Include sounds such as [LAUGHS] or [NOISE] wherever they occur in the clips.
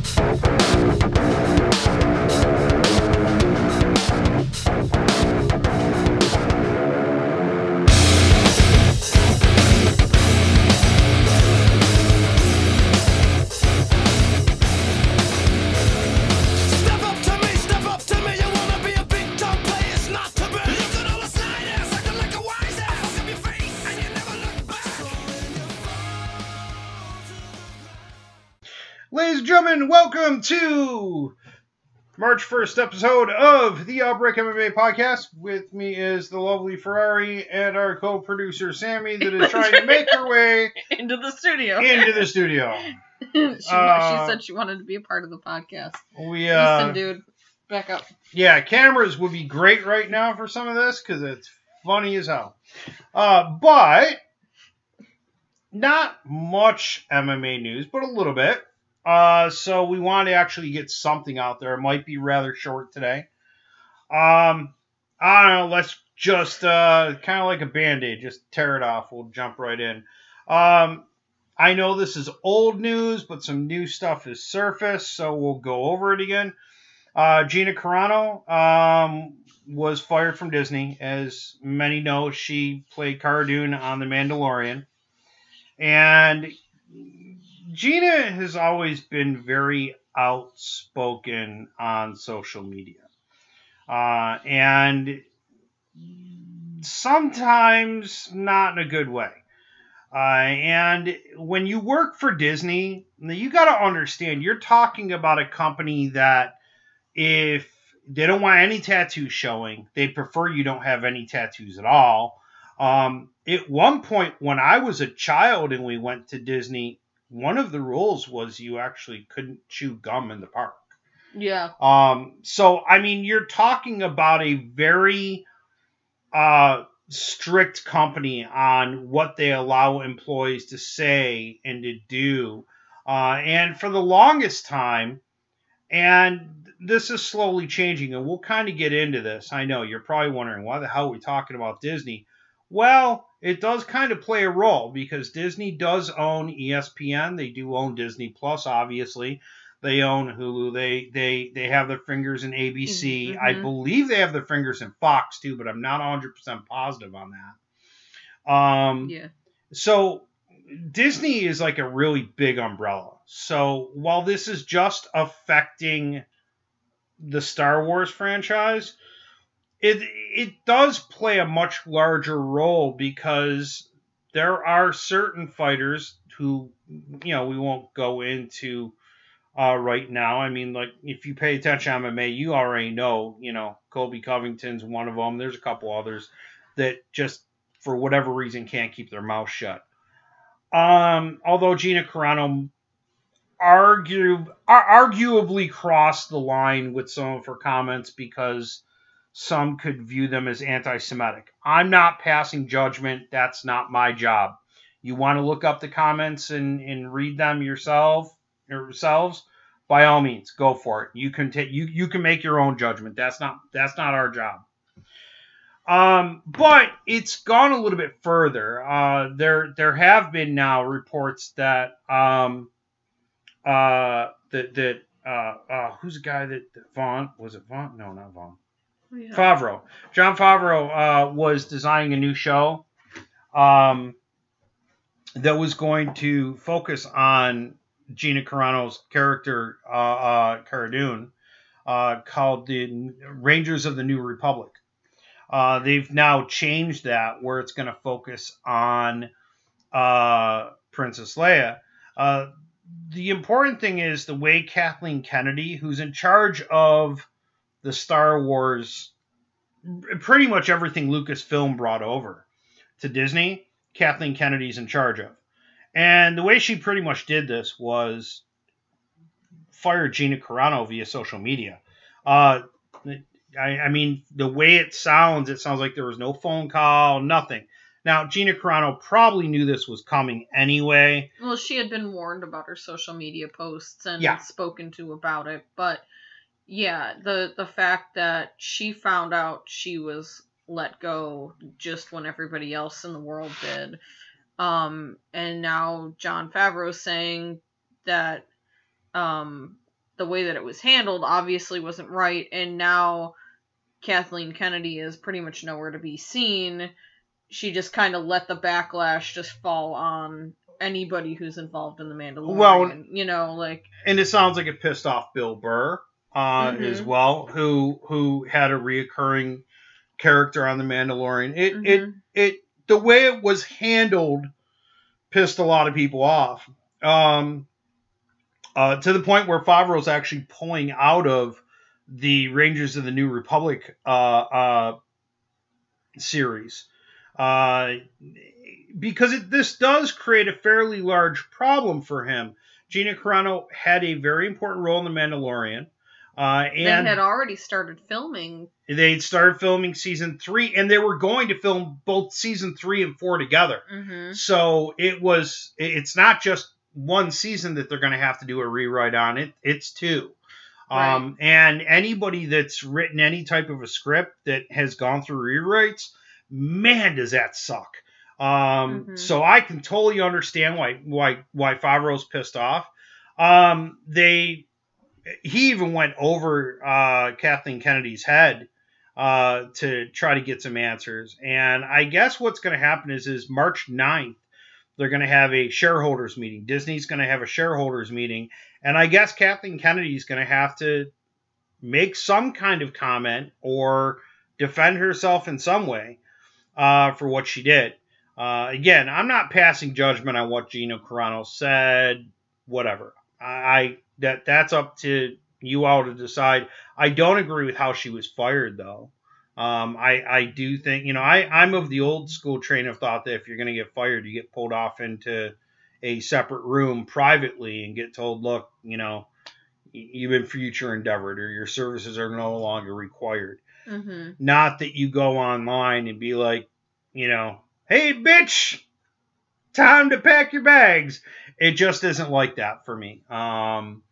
Thank you. Welcome to March 1st episode of the Outbreak MMA podcast. With me is the lovely Ferrari and our co producer Sammy that is trying to make her way [LAUGHS] into the studio. into the studio. [LAUGHS] she, Uh, she said she wanted to be a part of the podcast. We, uh, Listen, dude, back up. yeah, cameras would be great right now for some of this because it's funny as hell. Uh, but not much MMA news, but a little bit. Uh, so we want to actually get something out there. It might be rather short today. Um, I don't know. Let's just uh, kind of like a band aid, just tear it off. We'll jump right in. Um, I know this is old news, but some new stuff has surfaced, so we'll go over it again. Uh, Gina Carano um, was fired from Disney. As many know, she played Cara Dune on The Mandalorian. And Gina has always been very outspoken on social media. Uh, and sometimes not in a good way. Uh, and when you work for Disney, you got to understand you're talking about a company that if they don't want any tattoos showing, they prefer you don't have any tattoos at all. Um, at one point, when I was a child and we went to Disney, one of the rules was you actually couldn't chew gum in the park. Yeah. Um, so I mean, you're talking about a very uh, strict company on what they allow employees to say and to do. Uh, and for the longest time, and this is slowly changing, and we'll kind of get into this. I know you're probably wondering why the hell are we talking about Disney? Well, it does kind of play a role because Disney does own ESPN. They do own Disney Plus, obviously. They own Hulu. They they they have their fingers in ABC. I Mhm. believe they have their fingers in Fox too, but I'm not 100% positive on that. Um, Yeah. so Disney is like a really big umbrella. So while this is just affecting the Star Wars franchise, it it does play a much larger role because there are certain fighters who you know we won't go into uh, right now. I mean, like if you pay attention to MMA, you already know. You know, Colby Covington's one of them. There's a couple others that just for whatever reason can't keep their mouth shut. Um, although Gina Carano argue, arguably crossed the line with some of her comments because some could view them as anti-Semitic. I'm not passing judgment. That's not my job. You want to look up the comments and, and read them yourself yourselves, by all means, go for it. You can take you you can make your own judgment. That's not that's not our job. Um, but it's gone a little bit further. Uh, there there have been now reports that um, uh, that that uh, uh, who's the guy that, that Vaughn was it Vaughn? No, not Vaughn. Yeah. Favreau. Jon Favreau uh, was designing a new show um, that was going to focus on Gina Carano's character, uh, uh, Cara Dune, uh, called the Rangers of the New Republic. Uh, they've now changed that where it's going to focus on uh, Princess Leia. The important thing is the way Kathleen Kennedy, who's in charge of the Star Wars, pretty much everything Lucasfilm brought over to Disney, Kathleen Kennedy's in charge of. And the way she pretty much did this was fire Gina Carano via social media. Uh, I, I mean, the way it sounds, it sounds like there was no phone call, nothing. Now, Gina Carano probably knew this was coming anyway. Well, she had been warned about her social media posts and Yeah. spoken to about it, but yeah, the the fact that she found out she was let go just when everybody else in the world did, um, and now Jon Favreau saying that um, the way that it was handled obviously wasn't right, and now Kathleen Kennedy is pretty much nowhere to be seen. She just kind of let the backlash just fall on anybody who's involved in the Mandalorian. Well- you know, like and it sounds like it pissed off Bill Burr uh, Mhm. as well, who who had a reoccurring character on the Mandalorian. It it mhm. it the way it was handled pissed a lot of people off. Um, uh, to the point where Favreau's actually pulling out of the Rangers of the New Republic uh, uh, series. Uh, because it, this does create a fairly large problem for him. Gina Carano had a very important role in The Mandalorian. Uh, and they had already started filming. they started filming season three, and they were going to film both season three and four together. hmm So it was. It's not just one season that they're going to have to do a rewrite on. It it's two. Um, and anybody that's written any type of a script that has gone through rewrites, man, does that suck. Um, Mhm. So I can totally understand why why why Favreau's pissed off. Um, they he even went over uh, Kathleen Kennedy's head uh, to try to get some answers. And I guess what's going to happen is is March 9th, they're going to have a shareholders meeting. Disney's going to have a shareholders meeting, and I guess Kathleen Kennedy's going to have to make some kind of comment or defend herself in some way uh, for what she did. Uh, again, I'm not passing judgment on what Gina Carano said. Whatever. I, I that that's up to you all to decide. I don't agree with how she was fired though. Um, I I do think you know I I'm of the old school train of thought that if you're going to get fired, you get pulled off into a separate room privately and get told, look, you know, you've been future endeavored or your services are no longer required. hmm Not that you go online and be like, you know, hey bitch, time to pack your bags. It just isn't like that for me. Um,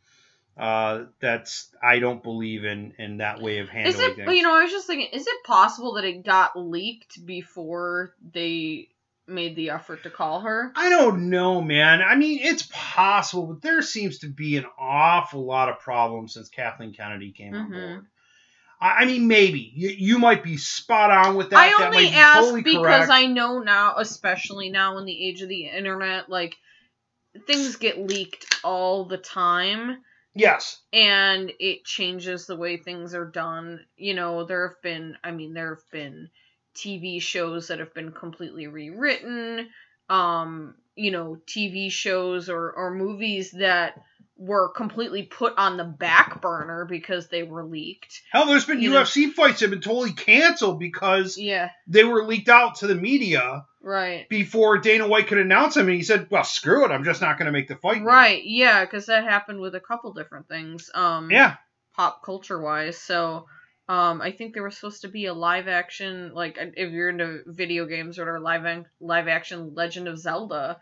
uh, that's I don't believe in in that way of Is handling it? things. But you know, I was just thinking, is it possible that it got leaked before they made the effort to call her? I don't know, man. I mean, it's possible, but there seems to be an awful lot of problems since Kathleen Kennedy came on Mhm. board. I, mean, maybe you, you might be spot on with that. I that only might be ask totally because correct. I know now, especially now in the age of the internet, like things get leaked all the time yes, and it changes the way things are done. You know, there have been, I mean, there have been TV shows that have been completely rewritten. Um, you know, TV shows or or movies that were completely put on the back burner because they were leaked. hell, there's been You know- UFC fights that have been totally canceled because Yeah, they were leaked out to the media right. before Dana White could announce them, and he said, "Well, screw it, I'm just not going to make the fight." now." Right, yeah, because that happened with a couple different things. Um, Yeah. pop culture wise. So, um, I think there was supposed to be a live action, like if you're into video games or live an- live action Legend of Zelda,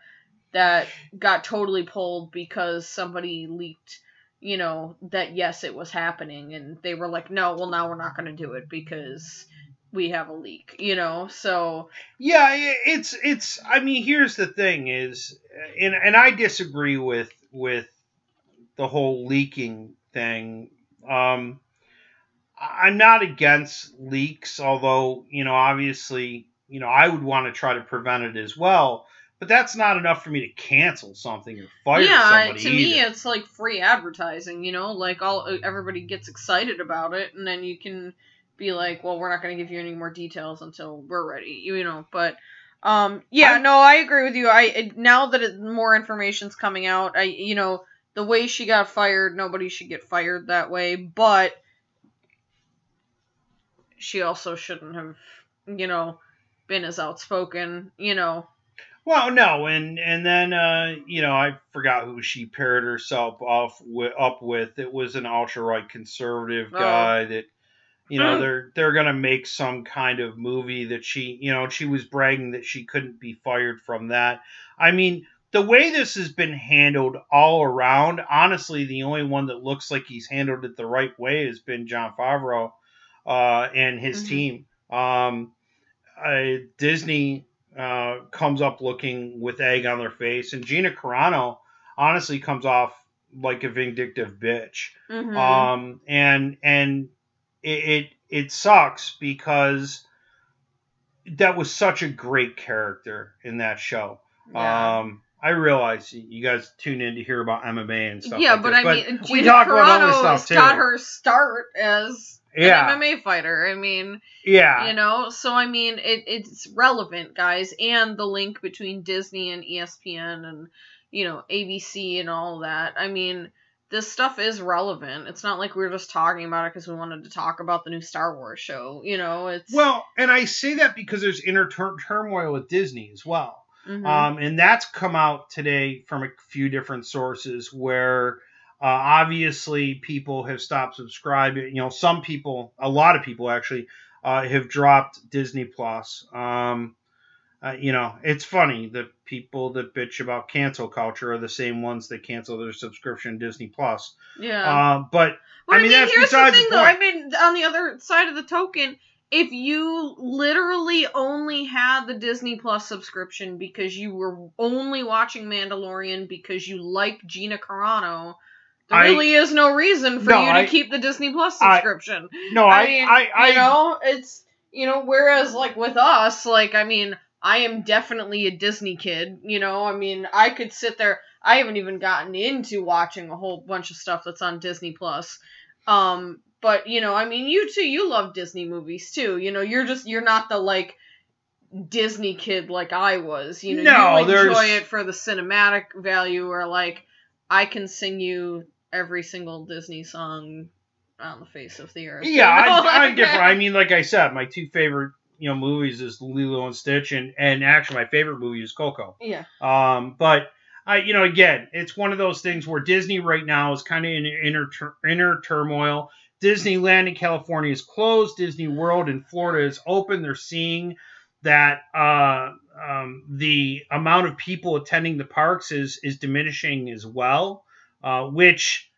that got totally pulled because somebody leaked, you know, that yes, it was happening, and they were like, no, well now we're not going to do it because we have a leak, you know. So, Yeah, it's it's. I mean, here's the thing: is and and I disagree with with the whole leaking thing. Um, I'm not against leaks, although you know, obviously, you know, I would want to try to prevent it as well. But that's not enough for me to cancel something or fire yeah, somebody. to me it's like free advertising, you know, like all everybody gets excited about it, and then you can be like, well, we're not going to give you any more details until we're ready, you know. But um, yeah, I'm- no, I agree with you. I now that it, more information's coming out, I you know the way she got fired, nobody should get fired that way, but she also shouldn't have, you know, been as outspoken, you know. Well, no, and and then uh, you know I forgot who she paired herself off with, up with. It was an ultra right conservative Oh. guy that you know Hmm. they're they're gonna make some kind of movie that she you know she was bragging that she couldn't be fired from that. I mean the way this has been handled all around, honestly, the only one that looks like he's handled it the right way has been Jon Favreau uh, and his Mhm. team. Um, uh, Disney uh, comes up looking with egg on their face, and Gina Carano honestly comes off like a vindictive bitch. Mhm. Um, and and it, it it sucks because that was such a great character in that show. Yeah. Um, I realize you guys tune in to hear about MMA and stuff. yeah, like but this, I mean, Gina talk about other stuff too. got her start as yeah, an MMA fighter. I mean, yeah, you know, so I mean, it, it's relevant, guys, and the link between Disney and ESPN and you know ABC and all that. I mean, this stuff is relevant. It's not like we are just talking about it because we wanted to talk about the new Star Wars show. You know, it's Well, and I say that because there's inner tur- turmoil with Disney as well. Mhm. Um, and that's come out today from a few different sources where uh, obviously people have stopped subscribing. You know, some people, a lot of people actually, uh, have dropped Disney Plus. Um, uh, you know, it's funny the people that bitch about cancel culture are the same ones that cancel their subscription to Disney Plus. yeah. Uh, but I mean, that's here's the besides the thing, though. I mean, on the other side of the token, if you literally only had the Disney Plus subscription because you were only watching Mandalorian because you like Gina Carano, there I- really is no reason for No, you to I- keep the Disney Plus I- subscription. no, I, I, mean, I, I, you know, it's you know, whereas like with us, like I mean, I am definitely a Disney kid. You know, I mean, I could sit there. I haven't even gotten into watching a whole bunch of stuff that's on Disney Plus. Um, but you know, I mean, you too, you love Disney movies too. You know, you're just you're not the like Disney kid like I was. You know, No, you enjoy there's- it for the cinematic value, or like I can sing you every single Disney song on the face of the earth. Yeah, you know? I, [LAUGHS] I'm different. I mean, like I said, my two favorite you know movies is Lilo and Stitch, and and actually my favorite movie is Coco. Yeah. Um, but I, you know, again, it's one of those things where Disney right now is kind of in inner tur- inner turmoil. Disneyland in California is closed. Disney World in Florida is open. They're seeing that uh, um, the amount of people attending the parks is is diminishing as well, uh, which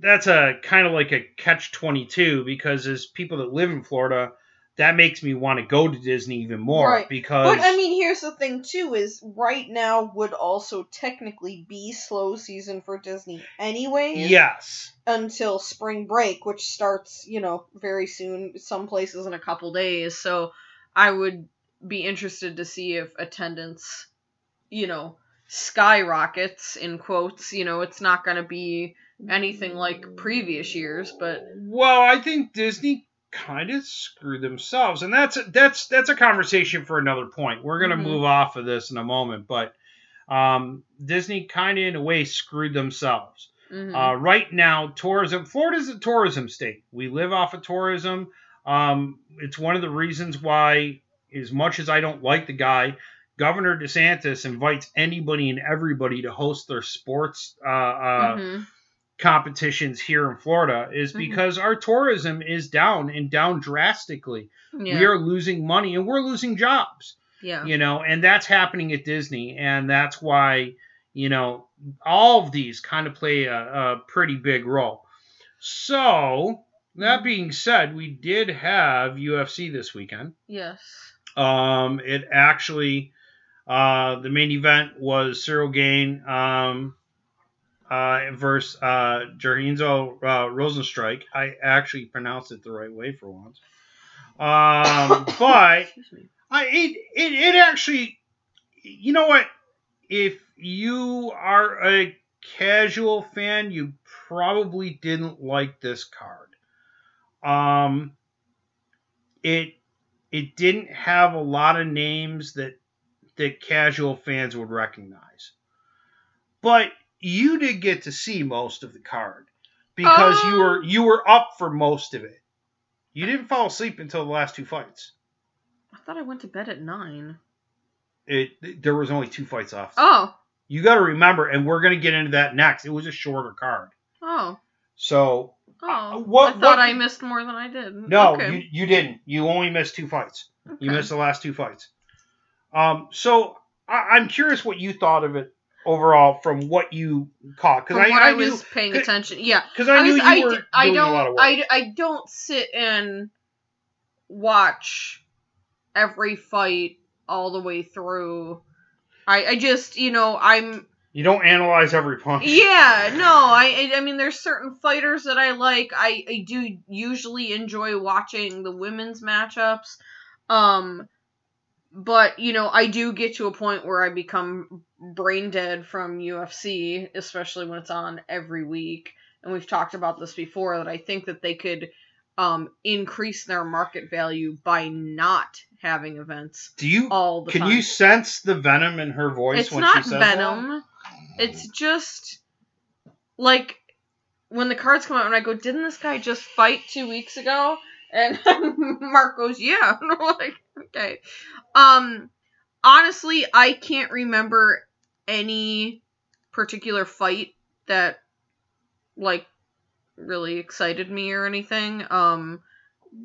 that's a kind of like a catch 22 because as people that live in Florida, that makes me want to go to Disney even more Right. because But I mean, here's the thing too: is right now would also technically be slow season for Disney, anyway. yes. Until spring break, which starts, you know, very soon. Some places in a couple days. So, I would be interested to see if attendance, you know, skyrockets in quotes. You know, it's not going to be anything like previous years, but Well, I think Disney kind of screwed themselves, and that's that's that's a conversation for another point. We're gonna Mhm. move off of this in a moment, but um, Disney kind of in a way screwed themselves. mhm. Uh, right now, tourism. Florida's a tourism state. We live off of tourism. Um, it's one of the reasons why, as much as I don't like the guy, Governor DeSantis invites anybody and everybody to host their sports uh, uh, Mhm. competitions here in Florida is Mhm. because our tourism is down and down drastically. yeah. We are losing money and we're losing jobs, yeah. you know, and that's happening at Disney. And that's why, you know, all of these kind of play a, a pretty big role. So, that being said, we did have UFC this weekend. Yes. Um, it actually, uh, the main event was Ciryl Gane um, uh, versus uh, Jairzinho uh, Rozenstruik. I actually pronounced it the right way for once. Um, [COUGHS] but I it, it it actually, you know what? If you are a casual fan, you probably didn't like this card. Um, it it didn't have a lot of names that that casual fans would recognize, but you did get to see most of the card because you were Um. you were up for most of it. You didn't fall asleep until the last two fights. I thought I went to bed at nine. It there was only two fights off. Oh. You got to remember, and we're gonna get into that next. It was a shorter card, Oh. so Oh. what- I thought what- I missed more than I did. no, Okay. you you didn't. You only missed two fights. You missed the last two fights. Um, so I, I'm curious what you thought of it overall from what you caught because I, I, I, knew was paying attention. Yeah. because I, knew was- you I, were d- I doing don't. a lot of work. I, I don't sit and watch every fight all the way through. I I just you know I'm You don't analyze every punch. Yeah, no, I I I mean there's certain fighters that I like. I, I do usually enjoy watching the women's matchups. Um but you know, I do get to a point where I become brain dead from UFC, especially when it's on every week. And we've talked about this before that I think that they could um increase their market value by not having events Do you? all the Can time. you sense the venom in her voice it's when not she says that? venom. It's just like when the cards come out and I go, didn't this guy just fight two weeks ago? And [LAUGHS] Marc goes, yeah. And [LAUGHS] I'm like, okay. Um, honestly, I can't remember any particular fight that like really excited me or anything. Um,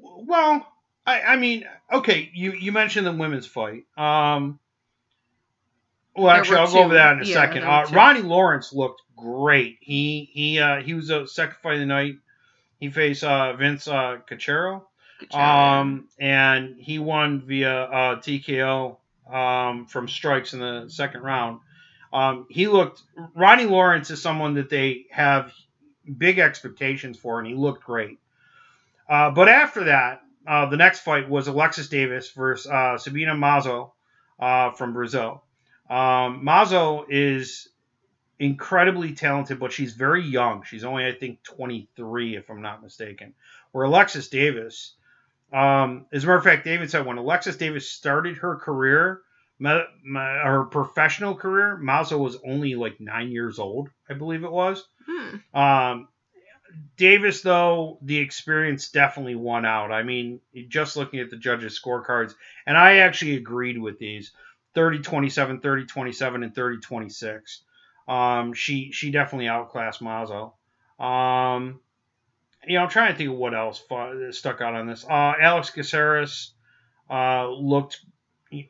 Well, I, I mean, okay, you, you mentioned the women's fight. Um, well, actually, I'll go over that in a Yeah, second. Uh. Ronnie Lawrence looked great. He he uh, he was a second fight of the night. He faced uh, Vince uh, Cachero. Um, and he won via uh, TKO um, from strikes in the second round. Um, he looked. Ronnie Lawrence is someone that they have big expectations for, and he looked great. Uh, but after that, uh, the next fight was Alexis Davis versus uh, Sabina Mazo uh, from Brazil. Um, Mazo is incredibly talented, but she's very young. She's only, I think, 23, if I'm not mistaken. Where Alexis Davis, um, as a matter of fact, David said when Alexis Davis started her career, ma- ma- her professional career, Mazo was only like nine years old, I believe it was. Hmm. Um, Davis, though, the experience definitely won out. I mean, just looking at the judges' scorecards, and I actually agreed with these 30 27, 30 27, and 30 26. Um, she, she definitely outclassed Mazo. Um, you know, I'm trying to think of what else stuck out on this. Uh, Alex Caceres uh, looked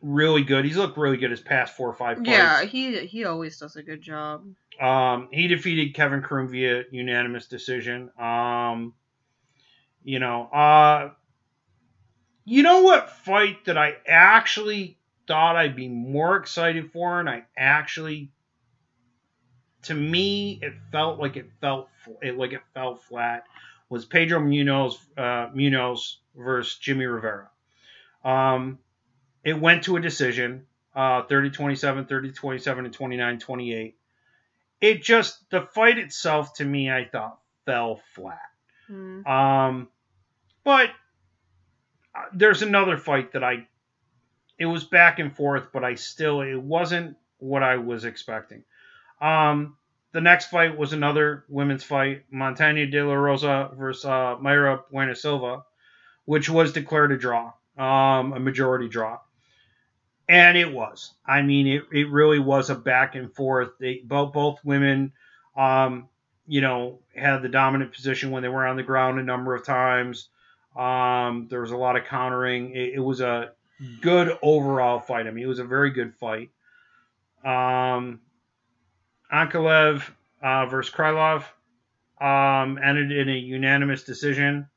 really good. He's looked really good his past four or five fights. Yeah, he he always does a good job. Um, he defeated Kevin Croom via unanimous decision. Um, you know, uh, you know what fight that I actually thought I'd be more excited for, and I actually, to me, it felt like it felt it like it fell flat. Was Pedro Munhoz uh, Munhoz versus Jimmy Rivera? Um, it went to a decision, uh, 30-27, 30-27, and 29-28 it just the fight itself to me I thought fell flat. Hmm. Um, but uh, there's another fight that I it was back and forth, but I still it wasn't what I was expecting. Um, the next fight was another women's fight, Montana De La Rosa versus uh, Mayra Bueno Silva, which was declared a draw, um, a majority draw. And it was. I mean, it, it really was a back and forth. They both both women, um, you know, had the dominant position when they were on the ground a number of times. Um, there was a lot of countering. It, it was a good overall fight. I mean, it was a very good fight. Um, Ankalaev uh, versus Krylov um, ended in a unanimous decision.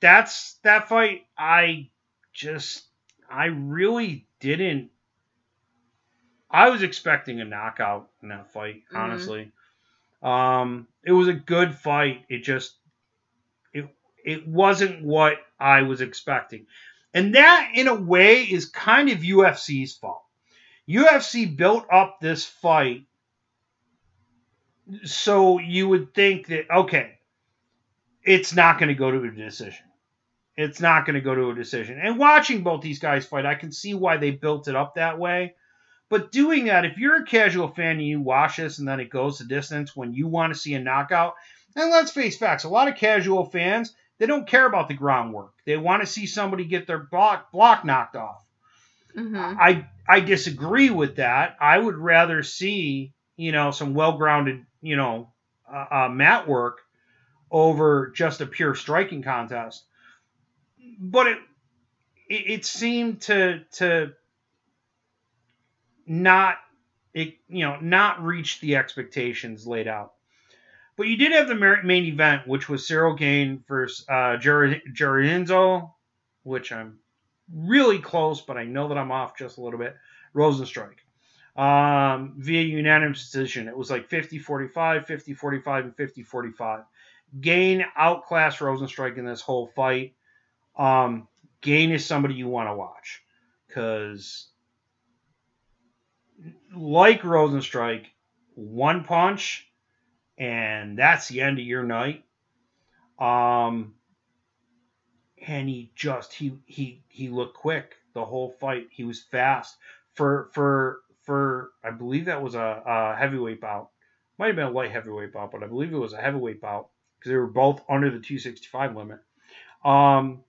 That's that fight. I just, I really didn't. I was expecting a knockout in that fight, Mhm. honestly. Um, it was a good fight. It just, it, it wasn't what I was expecting. And that, in a way, is kind of UFC's fault. UFC built up this fight so you would think that, okay, it's not going to go to a decision. It's not going to go to a decision. And watching both these guys fight, I can see why they built it up that way. But doing that, if you're a casual fan and you watch this and then it goes the distance when you want to see a knockout, and let's face facts, a lot of casual fans, they don't care about the groundwork. They want to see somebody get their block, block knocked off. hmm I I disagree with that. I would rather see you know some well-grounded you know uh, uh, mat work over just a pure striking contest. But it it, it seemed to to not it you know not reach the expectations laid out. But you did have the main event, which was Ciryl Gane versus uh, Enzo, which I'm really close, but I know that I'm off just a little bit. Rozenstruik. Um, via unanimous decision. It was like 50 45, 50 45, and 50 45. Gane outclassed Rozenstruik in this whole fight. Um, Gane is somebody you want to watch because, like Rozenstruik, one punch and that's the end of your night. Um, and he just he he he looked quick the whole fight. He was fast for for for I believe that was a, a heavyweight bout. Might have been a light heavyweight bout, but I believe it was a heavyweight bout because they were both under the 265 limit. Um,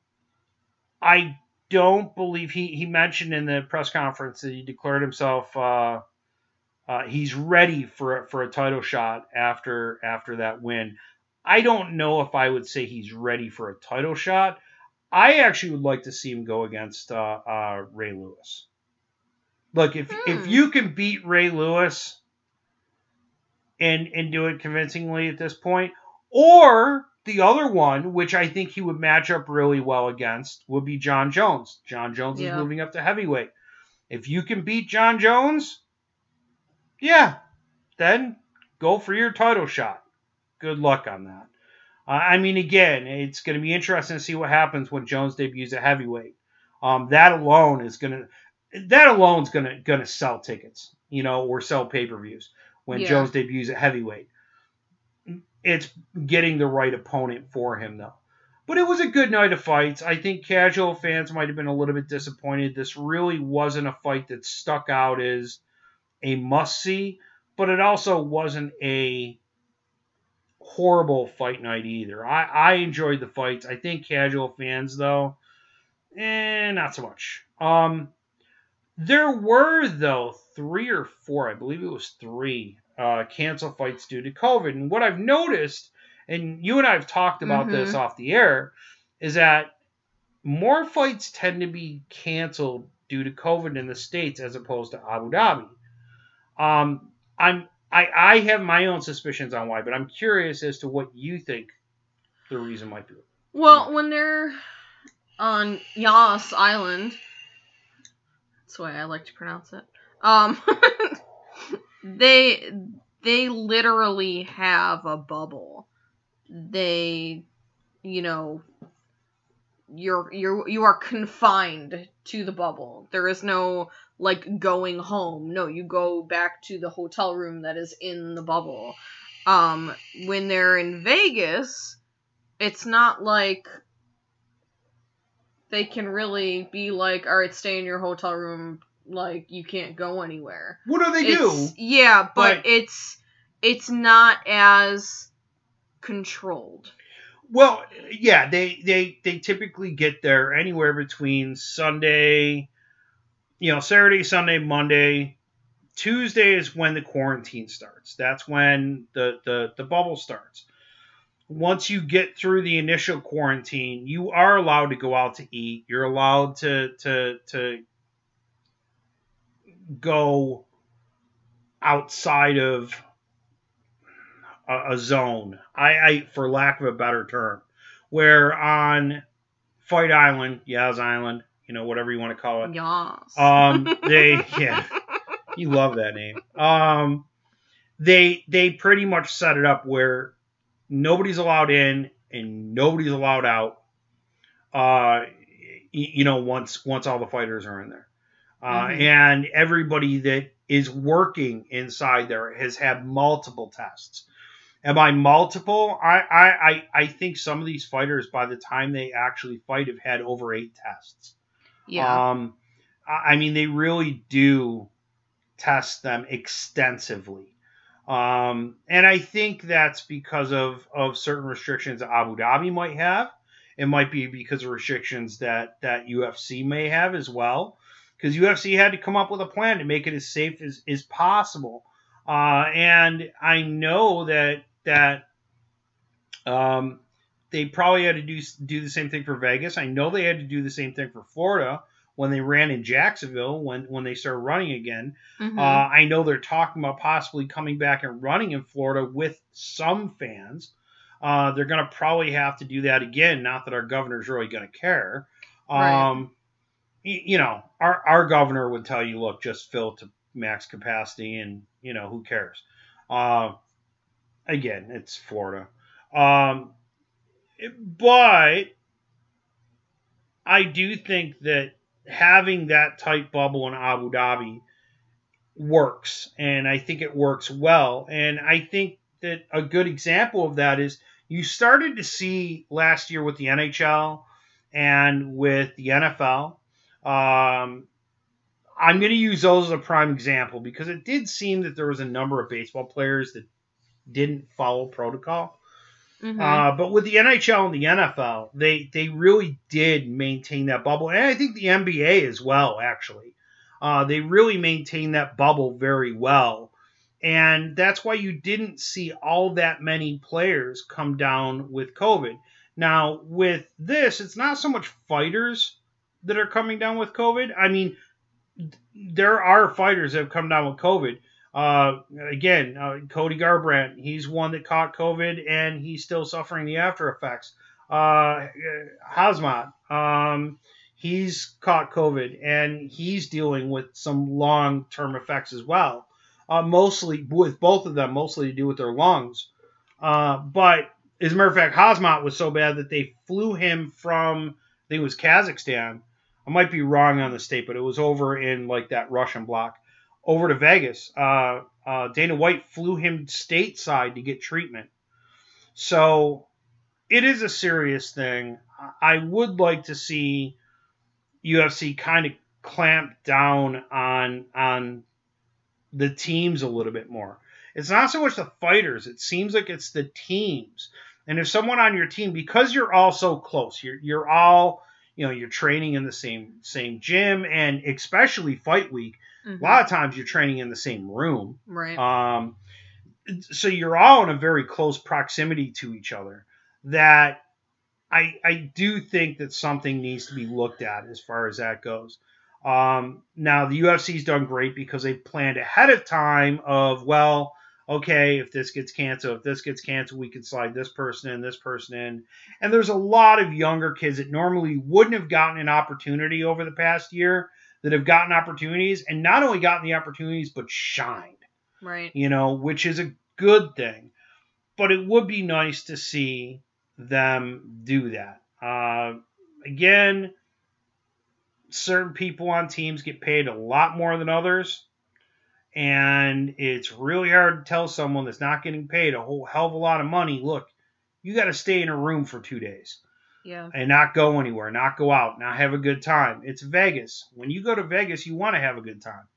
I don't believe he he mentioned in the press conference that he declared himself uh, uh, he's ready for for a title shot after after that win. I don't know if I would say he's ready for a title shot. I actually would like to see him go against uh, uh, Ray Lewis. Look, if if Hmm. you can beat Ray Lewis and and do it convincingly at this point, or the other one, which I think he would match up really well against, would be Jon Jones. Jon Jones Yeah. is moving up to heavyweight. If you can beat Jon Jones, yeah, then go for your title shot. Good luck on that. Uh, I mean, again, it's going to be interesting to see what happens when Jones debuts at heavyweight. Um, that alone is going to that alone is going to going to sell tickets, you know, or sell pay per views when Yeah. Jones debuts at heavyweight. It's getting the right opponent for him though. But it was a good night of fights. I think casual fans might have been a little bit disappointed. This really wasn't a fight that stuck out as a must see, but it also wasn't a horrible fight night either. I, I enjoyed the fights. I think casual fans though, eh, not so much. Um, there were though three or four, I believe it was three, uh, cancel fights due to COVID. And what I've noticed, and you and I have talked about this Mhm. off the air, is that more fights tend to be canceled due to COVID in the states as opposed to Abu Dhabi. Um, I'm I, I have my own suspicions on why, but I'm curious as to what you think the reason might be. Well, when they're on Yas Island, that's the way I like to pronounce it. Um, [LAUGHS] they they literally have a bubble. They, you know, you're you're you are confined to the bubble. There is no like going home. No, you go back to the hotel room that is in the bubble. Um, when they're in Vegas, it's not like they can really be like, all right, stay in your hotel room, like you can't go anywhere. What do they It's- Yeah, but, but- it's it's not as controlled. Well, yeah, they they they typically get there anywhere between Sunday, you know, Saturday, Sunday, Monday. Tuesday is when the quarantine starts. That's when the the the bubble starts. Once you get through the initial quarantine, you are allowed to go out to eat. You're allowed to to to go outside of a, a zone. I, I, for lack of a better term, where on Fight Island, Yaz Island, you know, whatever you want to call it. Yas. Um, they, [LAUGHS] yeah, you love that name. Um, they, they pretty much set it up where nobody's allowed in and nobody's allowed out. Uh, you know, once once all the fighters are in there, uh, Mhm. and everybody that is working inside there has had multiple tests. And by multiple, I, I, I, I think some of these fighters, by the time they actually fight, have had over eight tests. yeah. Um, I I mean, they really do test them extensively. Um, and I think that's because of, of certain restrictions that Abu Dhabi might have. It might be because of restrictions that, that UFC may have as well. Because UFC had to come up with a plan to make it as safe as, as possible. Uh, and I know that that um, they probably had to do do the same thing for Vegas. I know they had to do the same thing for Florida when they ran in Jacksonville when when they started running again. Mhm. Uh, I know they're talking about possibly coming back and running in Florida with some fans. Uh, they're going to probably have to do that again. Not that our governor's really going to care. Right. Um, y- you know, our our governor would tell you, look, just fill to max capacity, and you know who cares. Uh, again, it's Florida, um, but I do think that having that tight bubble in Abu Dhabi works, and I think it works well. And I think that a good example of that is you started to see last year with the NHL and with the NFL. Um, I'm going to use those as a prime example because it did seem that there was a number of baseball players that didn't follow protocol. Mhm. Uh, but with the NHL and the NFL, they they really did maintain that bubble, and I think the NBA as well. Actually, uh, they really maintained that bubble very well, and that's why you didn't see all that many players come down with COVID. Now with this, it's not so much fighters that are coming down with COVID. I mean, there are fighters that have come down with COVID. Uh, again, uh, Cody Garbrandt, he's one that caught COVID and he's still suffering the after effects. Uh, Khamzat, um, he's caught COVID and he's dealing with some long term effects as well. Uh, mostly with both of them, mostly to do with their lungs. Uh, but as a matter of fact, Khamzat was so bad that they flew him from, I think it was Kazakhstan. I might be wrong on the state, but it was over in like that Russian block over to Vegas. Uh, uh, Dana White flew him stateside to get treatment. So it is a serious thing. I would like to see UFC kind of clamp down on on the teams a little bit more. It's not so much the fighters. It seems like it's the teams. And if someone on your team, because you're all so close, you're you're all you know you're training in the same same gym, and especially fight week, Mhm. a lot of times you're training in the same room. Right. Um, so you're all in a very close proximity to each other. That I I do think that something needs to be looked at as far as that goes. Um, now the UFC's done great because they planned ahead of time of well, okay, if this gets canceled, if this gets canceled, we can slide this person in, this person in. And there's a lot of younger kids that normally wouldn't have gotten an opportunity over the past year that have gotten opportunities and not only gotten the opportunities but shined right. you know, which is a good thing. But it would be nice to see them do that. Uh, again, certain people on teams get paid a lot more than others. And it's really hard to tell someone that's not getting paid a whole hell of a lot of money, look, you got to stay in a room for two days Yeah. and not go anywhere, not go out, not have a good time. It's Vegas. When you go to Vegas, you want to have a good time.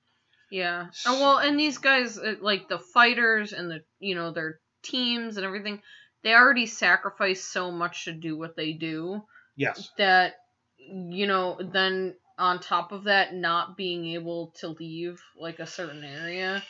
Yeah. Oh, well, and these guys, uh, like the fighters and the, you know, their teams and everything, they already sacrifice so much to do what they do Yes. that, you know, then on top of that, not being able to leave like a certain area,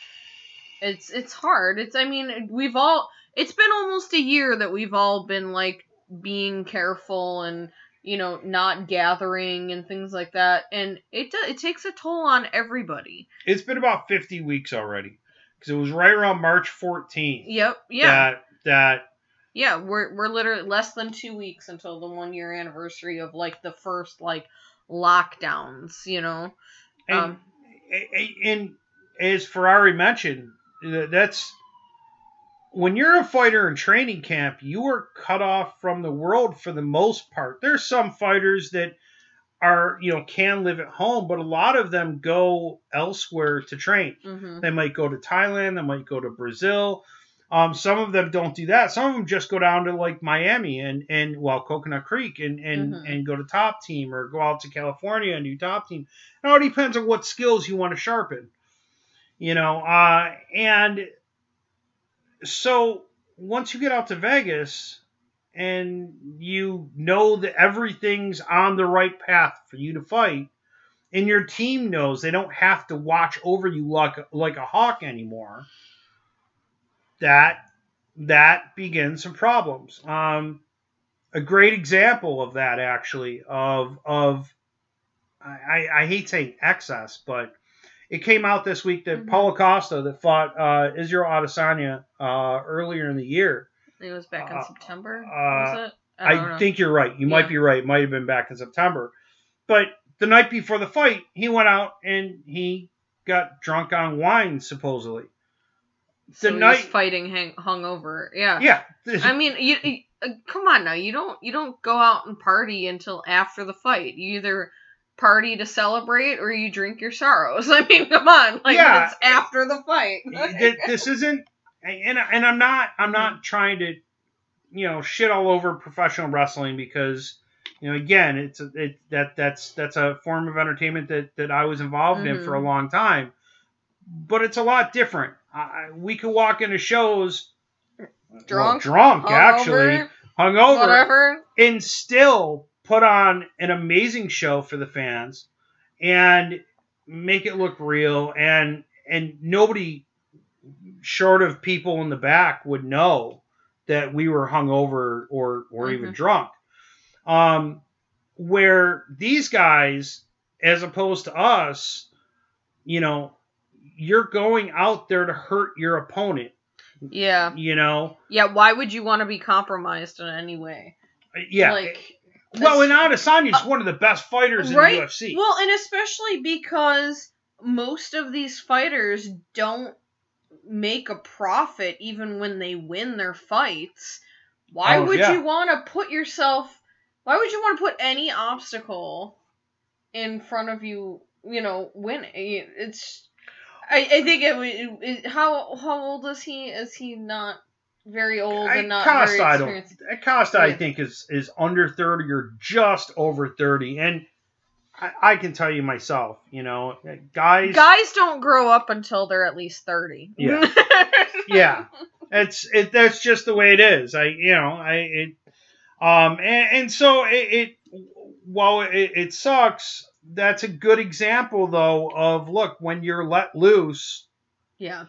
it's it's hard. It's I mean, we've all it's been almost a year that we've all been like being careful and you know not gathering and things like that, and it do, it takes a toll on everybody. It's been about 50 weeks already because it was right around March 14th Yep. Yeah. that that Yeah. We're we're literally less than two weeks until the one year anniversary of like the first like lockdowns. You know. and, Um. a- and as Ferrari mentioned, that's when you're a fighter in training camp, you are cut off from the world for the most part. There's some fighters that are you know can live at home, but a lot of them go elsewhere to train. hmm They might go to Thailand. They might go to Brazil. Um, some of them don't do that. Some of them just go down to like Miami and and well Coconut Creek and and Mhm. and go to Top Team or go out to California and do Top Team. It all depends on what skills you want to sharpen. You know, uh, and so once you get out to Vegas and you know that everything's on the right path for you to fight, and your team knows they don't have to watch over you like like a hawk anymore. That that begins some problems. Um, a great example of that actually of of I, I hate saying excess, but it came out this week that Mhm. Paulo Costa that fought uh, Israel Adesanya uh, earlier in the year. It was back in Uh, September. uh, was it? I, I think you're right. You might be right. It might have been back in September. But the night before the fight, he went out and he got drunk on wine supposedly. The he night, was fighting hang- hungover. Yeah. yeah, I mean, you, you uh, come on now. You don't you don't go out and party until after the fight. You either party to celebrate or you drink your sorrows. [LAUGHS] I mean, come on, like Yeah. it's after the fight. [LAUGHS] This isn't, and and I'm not I'm not trying to, you know, shit all over professional wrestling because, you know, again, it's a, it that that's that's a form of entertainment that that I was involved in for a Mhm. long time, but it's a lot different. I, we could walk into shows. well, Drunk, drunk, actually, Hungover, hungover, whatever. and still put on an amazing show for the fans and make it look real and and nobody short of people in the back would know that we were hungover or or even Mhm. drunk um where these guys as opposed to us you know you're going out there to hurt your opponent Yeah, you know yeah. Why would you want to be compromised in any way? yeah Like, well and Adesanya's uh, one of the best fighters in right? the UFC Well, and especially because most of these fighters don't make a profit even when they win their fights. Why Oh, would yeah. you want to put yourself why would you want to put any obstacle in front of you, you know, winning? Eh, it's I, I think it, would- it, how how old is he? Is he not very old I- and not Costa, very I don't- experienced? Acosta, I think, is is under thirty or just over thirty, and I, I can tell you myself, you know, guys, Guys don't grow up until they're at least 30. Yeah. [LAUGHS] yeah, it's it. That's just the way it is. I, you know, I it, um, and, and so it, it while it, it sucks, that's a good example though of look when you're let loose, yeah.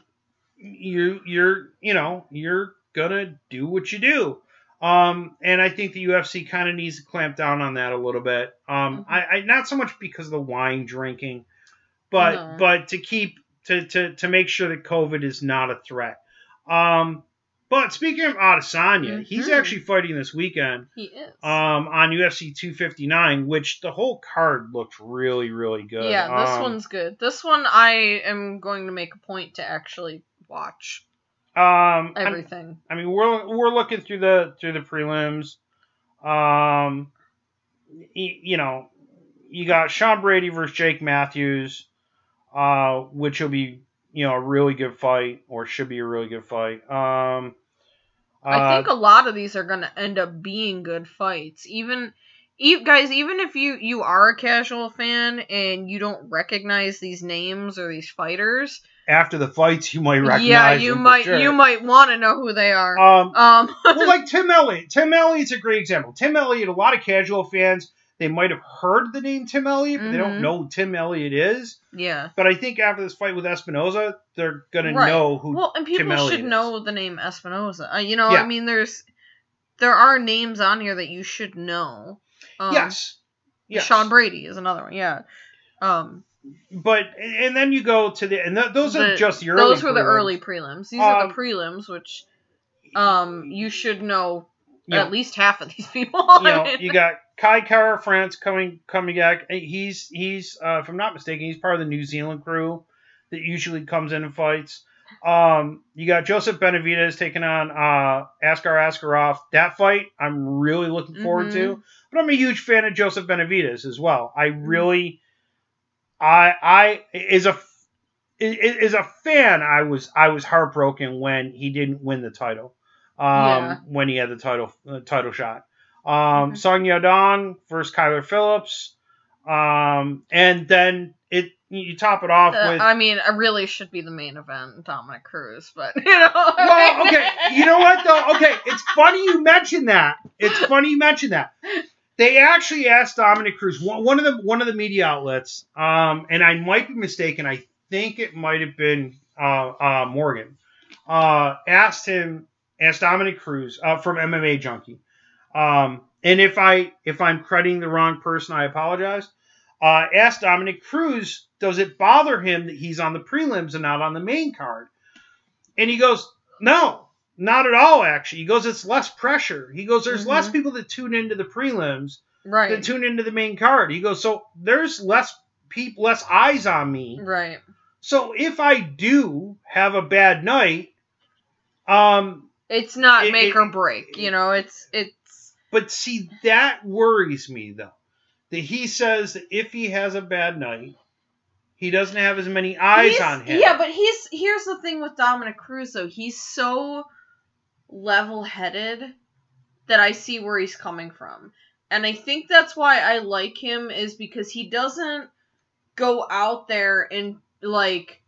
you you're you know you're gonna do what you do um and i think the ufc kind of needs to clamp down on that a little bit um Mhm. I, I not so much because of the wine drinking but but to keep to, to to make sure that covid is not a threat um but speaking of Adesanya, he's Mhm. actually fighting this weekend He is. um, on UFC 259, which the whole card looked really, really good. yeah, this Um, one's good. This one I am going to make a point to actually watch um, I'm- everything. I mean, we're we're looking through the through the prelims. Um, y- you know, you got Sean Brady versus Jake Matthews, uh, which will be you know a really good fight, or should be a really good fight. Um, I uh, think a lot of these are going to end up being good fights. Even e- guys, even if you you are a casual fan and you don't recognize these names or these fighters, after the fights, you might recognize. yeah, you them might sure. you might want to know who they are. Um, Um, [LAUGHS] well, like [LAUGHS] Tim Elliott. Tim Elliott's a great example. Tim Elliott, a lot of casual fans, they might have heard the name Tim Elliott, but they don't Mhm. know who Tim Elliott is. yeah. But I think after this fight with Espinoza, they're gonna Right. know who. Well, and people Elliott should is. know the name Espinoza. Uh, you know, Yeah. I mean, there's there are names on here that you should know. Um, yes. Yes. Sean Brady is another one. Yeah. Um, But and then you go to the and th- those are The- just the early. those were the early prelims. These are Um, the prelims, which um you should know You know, at least half of these [LAUGHS] people. you know, you got Kai Kara France coming coming back. He's he's uh, if I'm not mistaken, he's part of the New Zealand crew that usually comes in and fights. Um, you got Joseph Benavidez taking on uh, Askar Askarov. That fight, I'm really looking forward to. But I'm a huge fan of Joseph Benavidez as well. I really, I I is a is a fan. I was I was heartbroken when he didn't win the title. Um, Yeah. when he had the title uh, title shot. Um, Mhm. Song Yadong versus Kyler Phillips. Um, and then it you top it off Uh, with I mean, it really should be the main event, Dominick Cruz, but [LAUGHS] you know. well, okay. You know what though? Okay, it's funny you mentioned that. It's funny you mentioned that. They actually asked Dominick Cruz, one, of the one of the media outlets, um, and I might be mistaken. I think it might have been uh, uh, Morgan. Uh, asked him, asked Dominick Cruz uh, from MMA Junkie, um, and if I if I'm crediting the wrong person, I apologize. Uh, asked Dominick Cruz, does it bother him that he's on the prelims and not on the main card? And he goes, no, not at all, actually. He goes, it's less pressure. He goes, there's less Mhm. people that tune into the prelims right. than tune into the main card. He goes, so there's less people, less eyes on me. Right. So if I do have a bad night, um, It's not It- make it- or break. You know, it's it's but see that worries me though. That he says that if he has a bad night, he doesn't have as many eyes he's- on him. Yeah, but he's here's the thing with Dominick Cruz though. He's so level-headed that I see where he's coming from. And I think that's why I like him is because he doesn't go out there and like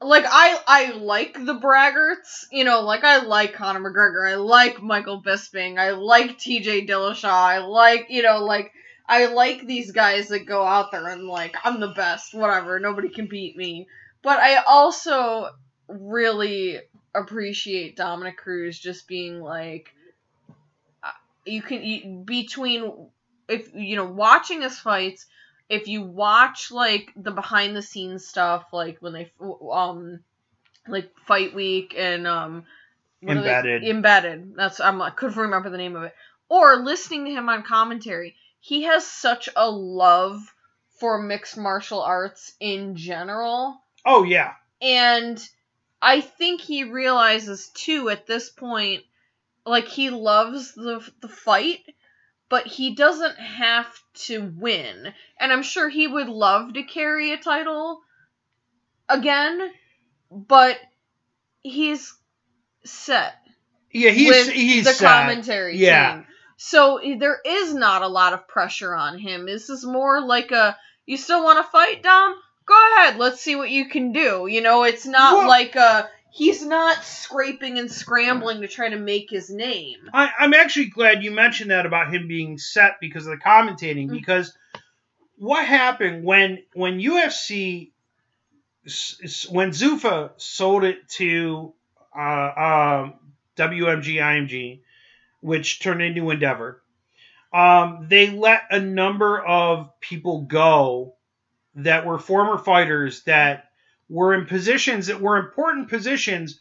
like I I like the braggarts, you know, like I like Conor McGregor, I like Michael Bisping, I like TJ Dillashaw, I like, you know, like I like these guys that go out there and like I'm the best, whatever, nobody can beat me. But I also really appreciate Dominick Cruz just being like uh, you can you, between if you know watching his fights if you watch like the behind the scenes stuff like when they um like fight week and um are they- Embedded. embedded. That's I'm, i couldn't remember the name of it. Or listening to him on commentary. He has such a love for mixed martial arts in general. Oh yeah, and I think he realizes too at this point, like he loves the the fight, but he doesn't have to win. And I'm sure he would love to carry a title again, but he's set yeah. He's he's the set. commentary Yeah. team. So there is not a lot of pressure on him. This is more like a you still want to fight, Dom? Go ahead. Let's see what you can do. You know, it's not Well- like a he's not scraping and scrambling to try to make his name. I, I'm actually glad you mentioned that about him being set because of the commentating. Mm. Because what happened when when UFC when Zuffa sold it to uh, um, WME IMG, which turned into Endeavor, um, they let a number of people go that were former fighters that were in positions that were important positions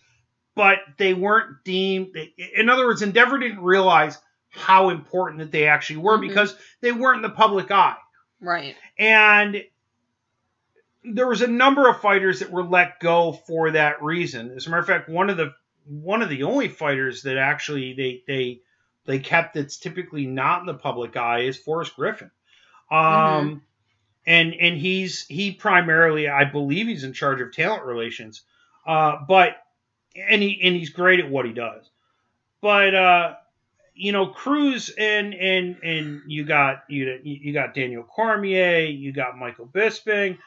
but they weren't deemed. In other words, Endeavor didn't realize how important that they actually were Mhm. because they weren't in the public eye. Right. And there was a number of fighters that were let go for that reason. As a matter of fact, one of the one of the only fighters that actually they they they kept that's typically not in the public eye is Forrest Griffin. Um and and he's he primarily I believe he's in charge of talent relations. Uh but and he and he's great at what he does. But uh you know, Cruz and and and you got you you got Daniel Cormier, you got Michael Bisping.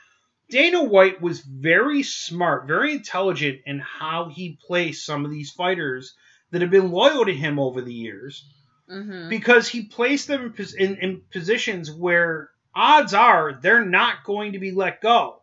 Dana White was very smart, very intelligent in how he placed some of these fighters that have been loyal to him over the years Mm-hmm. because he placed them in, in, in positions where odds are they're not going to be let go.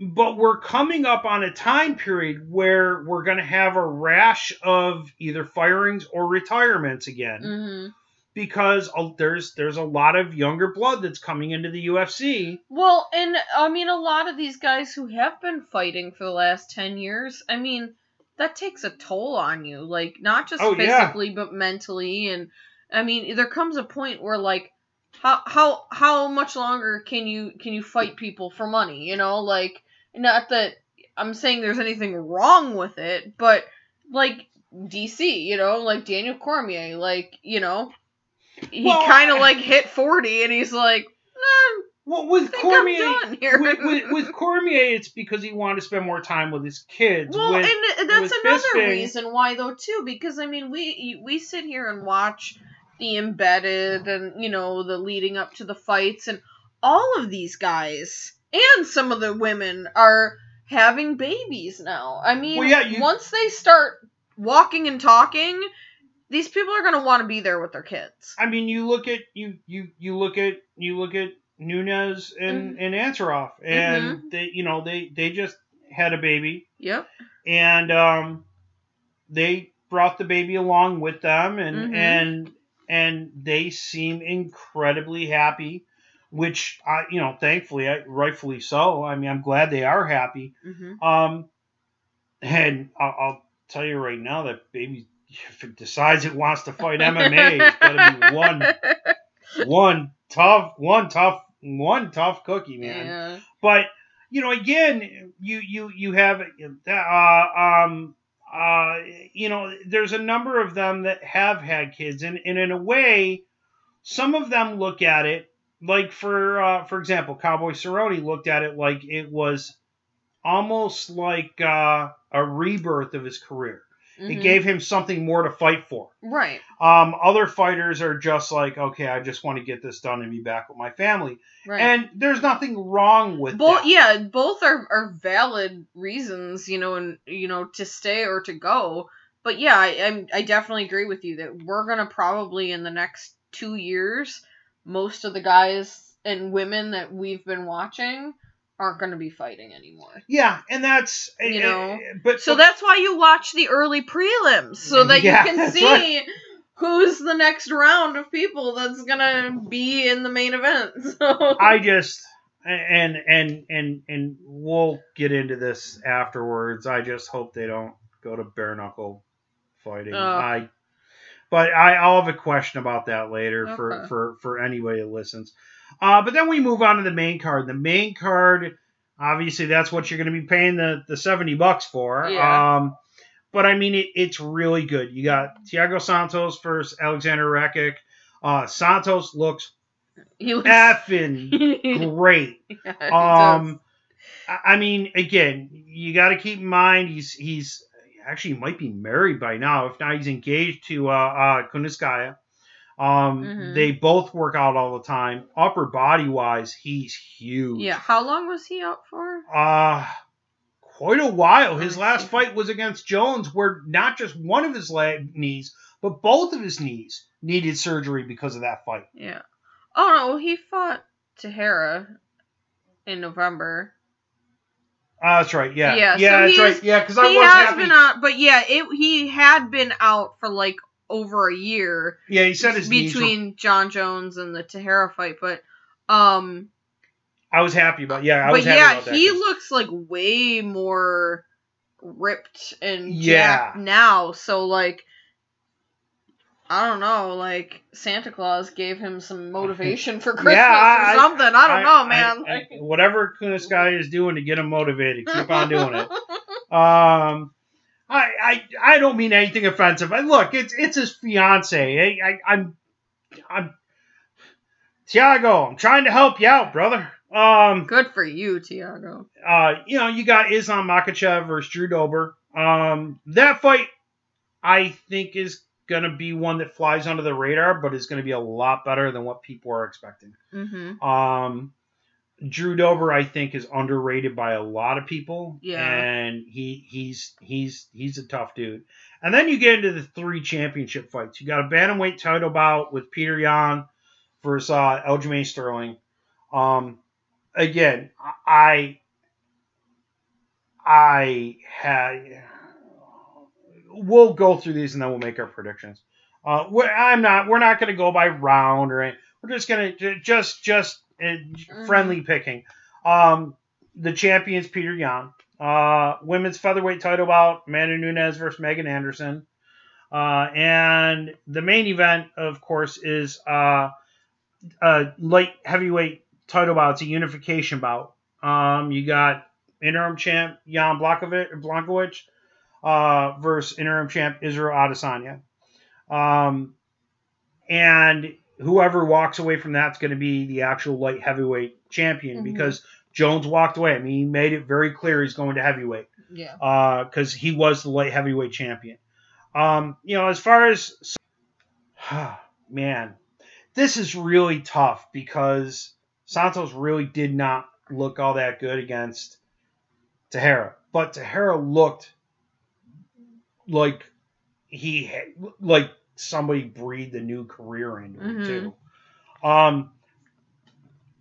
But we're coming up on a time period where we're going to have a rash of either firings or retirements again Mm-hmm. because there's there's a lot of younger blood that's coming into the UFC. Well, and I mean, a lot of these guys who have been fighting for the last 10 years, I mean, that takes a toll on you. Like, not just Oh, yeah. physically, but mentally. And I mean, there comes a point where, like, how how how much longer can you can you fight people for money? You know, like not that I'm saying there's anything wrong with it, but like DC, you know, like Daniel Cormier, like you know, he Well, kind of like hit 40, and he's like, nah, Well, with Cormier, I'm done here. with, with, [LAUGHS] with Cormier, it's because he wanted to spend more time with his kids. Well, with, and that's another Bisping- reason why though too, because I mean we we sit here and watch the embedded and you know the leading up to the fights and all of these guys and some of the women are having babies now. I mean, Well, yeah, you- once they start walking and talking, these people are going to want to be there with their kids. I mean, you look at you you you look at you look at Nunes and Mhm. and Ansaroff, and Mm-hmm. they you know they they just had a baby, Yep. and um, they brought the baby along with them, and Mhm. and and they seem incredibly happy, which I you know thankfully I, rightfully so. I mean, I'm glad they are happy. hmm Um, and I'll, I'll tell you right now that baby, if it decides it wants to fight MMA, it's gonna be one, [LAUGHS] one tough, one tough, one tough cookie, man. Yeah. But you know, again, you you you have uh, um uh you know, there's a number of them that have had kids, and, and in a way, some of them look at it like for uh, for example, Cowboy Cerrone looked at it like it was almost like uh, a rebirth of his career. It Mhm. gave him something more to fight for. right. Um, other fighters are just like, okay, I just want to get this done and be back with my family. Right. And there's nothing wrong with both that. yeah both are, are valid reasons you know and you know to stay or to go but yeah I, I'm, I definitely agree with you that we're gonna probably in the next two years most of the guys and women that we've been watching aren't gonna be fighting anymore Yeah, and that's You eh, know, eh, but so that's why you watch the early prelims so that Yeah, you can see right. who's the next round of people that's gonna be in the main event [LAUGHS] so I just and and and and we'll get into this afterwards. I just hope they don't go to bare knuckle fighting. Ugh. I but I, I'll have a question about that later for for for anybody that listens. Uh, but then we move on to the main card. The main card, obviously, that's what you're going to be paying the the seventy bucks for. Yeah. Um, but I mean, it, it's really good. You got Thiago Santos versus Alexander Rakic. Uh, Santos looks he looks effing [LAUGHS] great. [LAUGHS] Yeah. Um, I mean, again, you got to keep in mind he's he's actually might be married by now. If not, he's engaged to uh, uh Kuniskaya. Um, Mhm. they both work out all the time. Upper body wise, he's huge. Yeah, how long was he out for? Uh quite a while. His last fight was against Jones, where not just one of his leg knees, but both of his knees needed surgery because of that fight. Yeah. Oh no, he fought Teixeira in November. Uh, that's right. Yeah. Yeah, Yeah. so that's right. Yeah. Because I he was has happy. been out, but yeah, it he had been out for like over a year yeah. He said his. Were, between Jon Jones and the Teixeira fight, but um, I was happy about. Yeah. I but was happy yeah, about that he 'cause- looks like way more ripped and Yeah. now. So like. I don't know, like Santa Claus gave him some [LAUGHS] motivation for Christmas I- or something. I, don't know, man. I- I- whatever Kuniskai is doing to get him motivated, keep on doing it. [LAUGHS] Um, I, I I don't mean anything offensive. I, look, it's it's his fiance. I, I, I'm I'm Thiago. I'm trying to help you out, brother. Um, Good for you, Thiago. uh, you know, you got Islam Makhachev versus Drew Dober. Um, that fight, I think, is gonna be one that flies under the radar, but is gonna be a lot better than what people are expecting. Mm-hmm. Um, Drew Dober, I think, is underrated by a lot of people. Yeah. and he he's he's he's a tough dude. And then you get into the three championship fights. You got a bantamweight title bout with Petr Yan versus uh, Aljamain Sterling. Um, again, I I had. We'll go through these and then we'll make our predictions. Uh, we're, I'm not. We're not going to go by round or. anything. We're just going to just just uh, friendly picking. Um, the champions Petr Yan. Uh, women's featherweight title bout Amanda Nunes versus Megan Anderson. Uh, and the main event, of course, is uh, a light heavyweight title bout. It's a unification bout. Um, you got interim champ Jan Blachowicz uh, versus interim champ Israel Adesanya. Um, and whoever walks away from that's going to be the actual light heavyweight champion Mhm. because Jones walked away. I mean, he made it very clear he's going to heavyweight Yeah. because he was the light heavyweight champion. Um, you know, as far as [SIGHS] man, this is really tough because Santos really did not look all that good against Teixeira, but Teixeira looked like he like somebody breathed a new career into him Mhm. too. Um,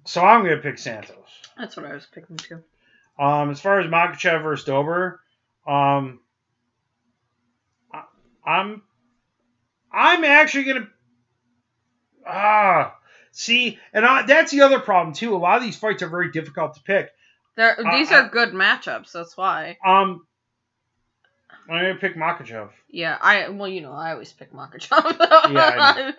so I'm gonna pick Santos. That's what I was picking too. Um, as far as Makhachev versus Dober, um, I, I'm I'm actually gonna ah see, and I, that's the other problem too. A lot of these fights are very difficult to pick. They're, these I- are good matchups. That's why. Um, I'm gonna pick Makhachev. Yeah. I well, you know, I always pick Makhachev. [LAUGHS] Yeah, I.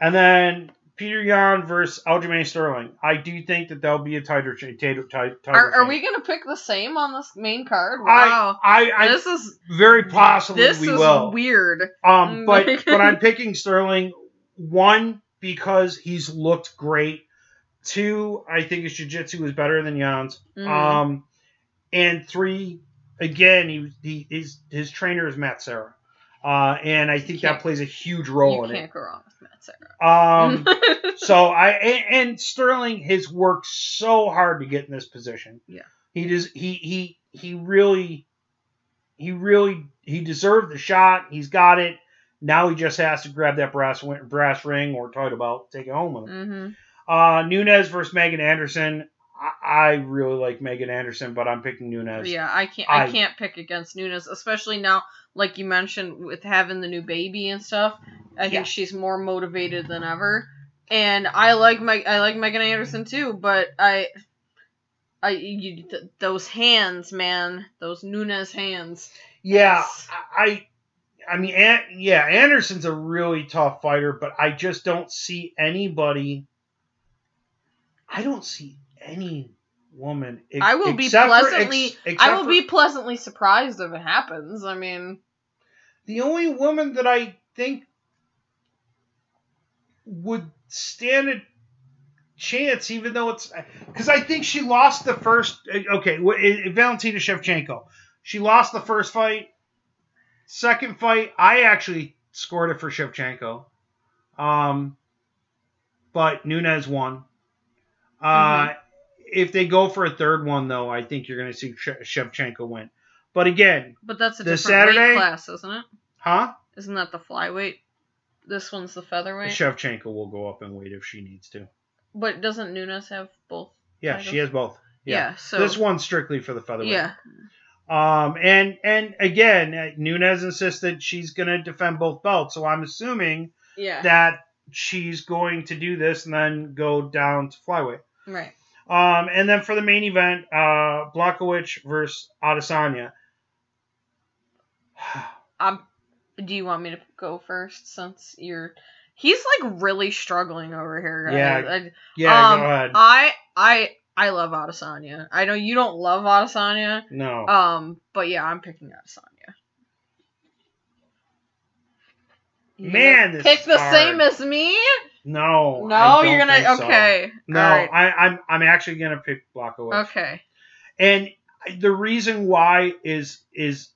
And then Petr Yan versus Aljamain Sterling. I do think that there'll be a tighter tighter, tighter Are, are we gonna pick the same on this main card? I, Wow. I, I this is very possibly this we is will. weird. Um, [LAUGHS] but but I'm picking Sterling. One because he's looked great. Two, I think his jiu-jitsu is better than Yan's. Mhm. Um, and three, again, he, he his his trainer is Matt Serra, uh, and I think that plays a huge you role in can't it. go wrong with Matt Serra. Um, [LAUGHS] so I and, and Sterling has worked so hard to get in this position. Yeah. he does. He he he really, he really he deserved the shot. He's got it. Now he just has to grab that brass brass ring or title about, take it home with him. hmm Uh, Nunes versus Megan Anderson. I, really like Megan Anderson, but I'm picking Nunes. Yeah, I can't. I, I- can't pick against Nunes, especially now, like you mentioned, with having the new baby and stuff. I think she's more motivated than ever, and I like Meg. I like Megan Anderson too, but I, I you, th- those hands, man, those Nunes hands. Yeah, I, I mean, An- yeah, Anderson's a really tough fighter, but I just don't see anybody. I don't see any woman. I will be for- pleasantly. ex- I will for- be pleasantly surprised if it happens. I mean, the only woman that I think would stand a chance, even though it's because I think she lost the first. Okay, Valentina Shevchenko, she lost the first fight. Second fight, I actually scored it for Shevchenko, um, but Nunes won. Uh, If they go for a third one, though, I think you're going to see She- Shevchenko win. But again, but that's a This different Saturday? weight class, isn't it? huh? Isn't that the flyweight? This one's the featherweight. Shevchenko will go up in weight if she needs to. But doesn't Nunes have both? Yeah, Titles? she has both. Yeah. so this one's strictly for the featherweight. Yeah. Um, and and again, uh, Nunes insisted she's going to defend both belts, so I'm assuming Yeah. that she's going to do this and then go down to flyweight. right. Um, and then for the main event, uh, Blachowicz versus Adesanya. Um, do you want me to go first since you're? He's like really struggling over here. guys. Yeah, I, Yeah, Um, go ahead. I I I love Adesanya. I know you don't love Adesanya. no. Um, but yeah, I'm picking Adesanya. You Man, pick the hard. same as me? No. No, you're gonna so. okay. No, right. I, I'm I'm actually gonna pick Blachowicz. Okay. And the reason why is is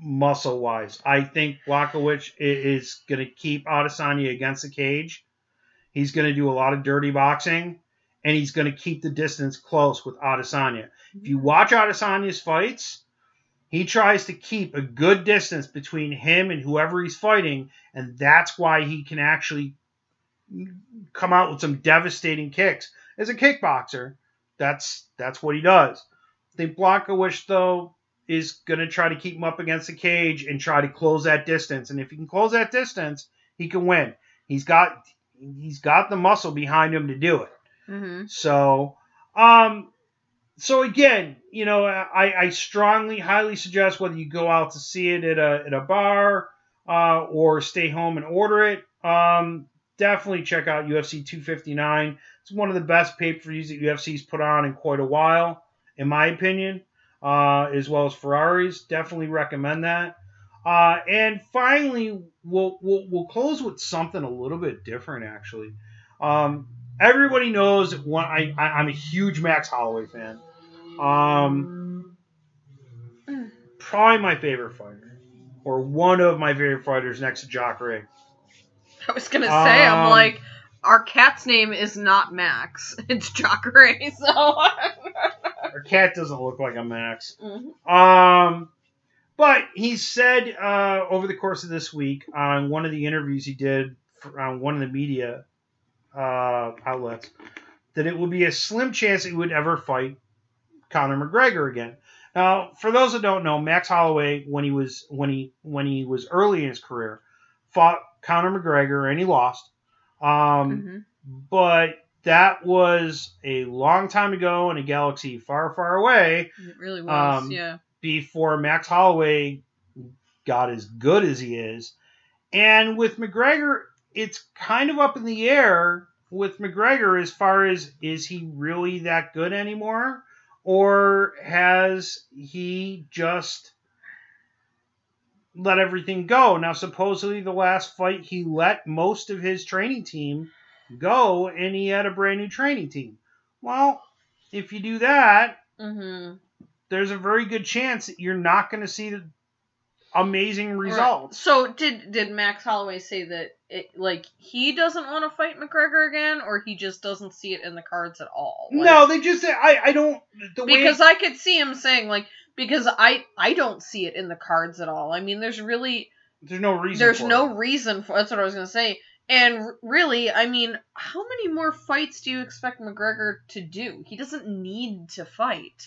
muscle wise. I think Blachowicz i- is going to keep Adesanya against the cage. He's going to do a lot of dirty boxing, and he's going to keep the distance close with Adesanya. If you watch Adesanya's fights, he tries to keep a good distance between him and whoever he's fighting, and that's why he can actually come out with some devastating kicks. As a kickboxer, that's that's what he does. I think Blachowicz, though, is going to try to keep him up against the cage and try to close that distance. And if he can close that distance, he can win. He's got he's got the muscle behind him to do it. Mm-hmm. So, um, so again, you know, I, I strongly, highly suggest whether you go out to see it at a at a bar uh, or stay home and order it. Um, definitely check out UFC 259. It's one of the best pay per views that UFC's put on in quite a while, in my opinion, uh, as well as Ferraris. Definitely recommend that. Uh, and finally, we'll, we'll we'll close with something a little bit different, actually. Um, everybody knows that I, I I'm a huge Max Holloway fan. Um, probably my favorite fighter, or one of my favorite fighters next to Jacare. I was gonna say, I'm Um, like, our cat's name is not Max. [LAUGHS] It's Jacare, [LAUGHS] so. Our cat doesn't look like a Max. Mhm. Um, but he said uh, over the course of this week on one of the interviews he did for, on one of the media uh, outlets that it would be a slim chance he would ever fight Conor McGregor again. Now, for those that don't know, Max Holloway when he was when he when he was early in his career fought Conor McGregor and he lost. Um, Mhm. but that was a long time ago in a galaxy far, far away It really was, Um, yeah. before Max Holloway got as good as he is. And with McGregor, it's kind of up in the air with McGregor as far as is he really that good anymore, or has he just let everything go? Now, supposedly the last fight he let most of his training team go, and he had a brand new training team. Well, if you do that, Mm-hmm. there's a very good chance that you're not going to see the amazing results. So did did Max Holloway say that it like he doesn't want to fight McGregor again, or he just doesn't see it in the cards at all? Like, no, they just I I don't the way because I could see him saying like because I I don't see it in the cards at all. I mean, there's really there's no reason. there's no it. reason for that's what I was gonna say. And r- really, I mean, how many more fights do you expect McGregor to do? He doesn't need to fight.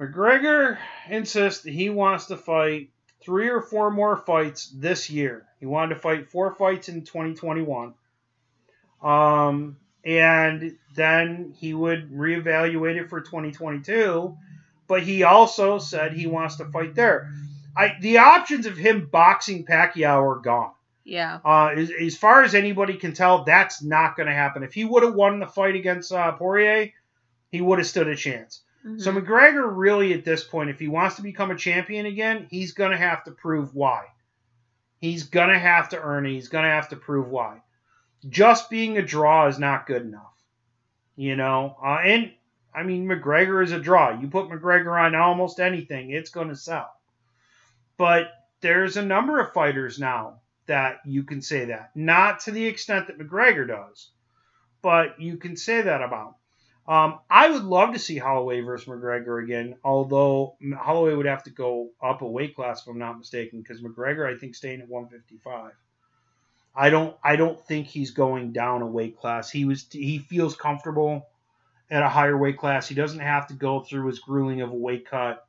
McGregor insists that he wants to fight three or four more fights this year. He wanted to fight four fights in 2021. Um, and then he would reevaluate it for 2022. But he also said he wants to fight there. I the options of him boxing Pacquiao are gone. Yeah. Uh, as, as far as anybody can tell, that's not going to happen. If he would have won the fight against uh, Poirier, he would have stood a chance. So Mhm. McGregor really at this point, if he wants to become a champion again, he's gonna have to prove why. He's gonna have to earn it. He's gonna have to prove why. Just being a draw is not good enough. You know, uh, and I mean McGregor is a draw. You put McGregor on almost anything, it's gonna sell. But there's a number of fighters now that you can say that. Not to the extent that McGregor does, but you can say that about. Um, I would love to see Holloway versus McGregor again, although Holloway would have to go up a weight class if I'm not mistaken, because McGregor I think staying at 155. I don't I don't think he's going down a weight class. He was he feels comfortable at a higher weight class. He doesn't have to go through as grueling of a weight cut,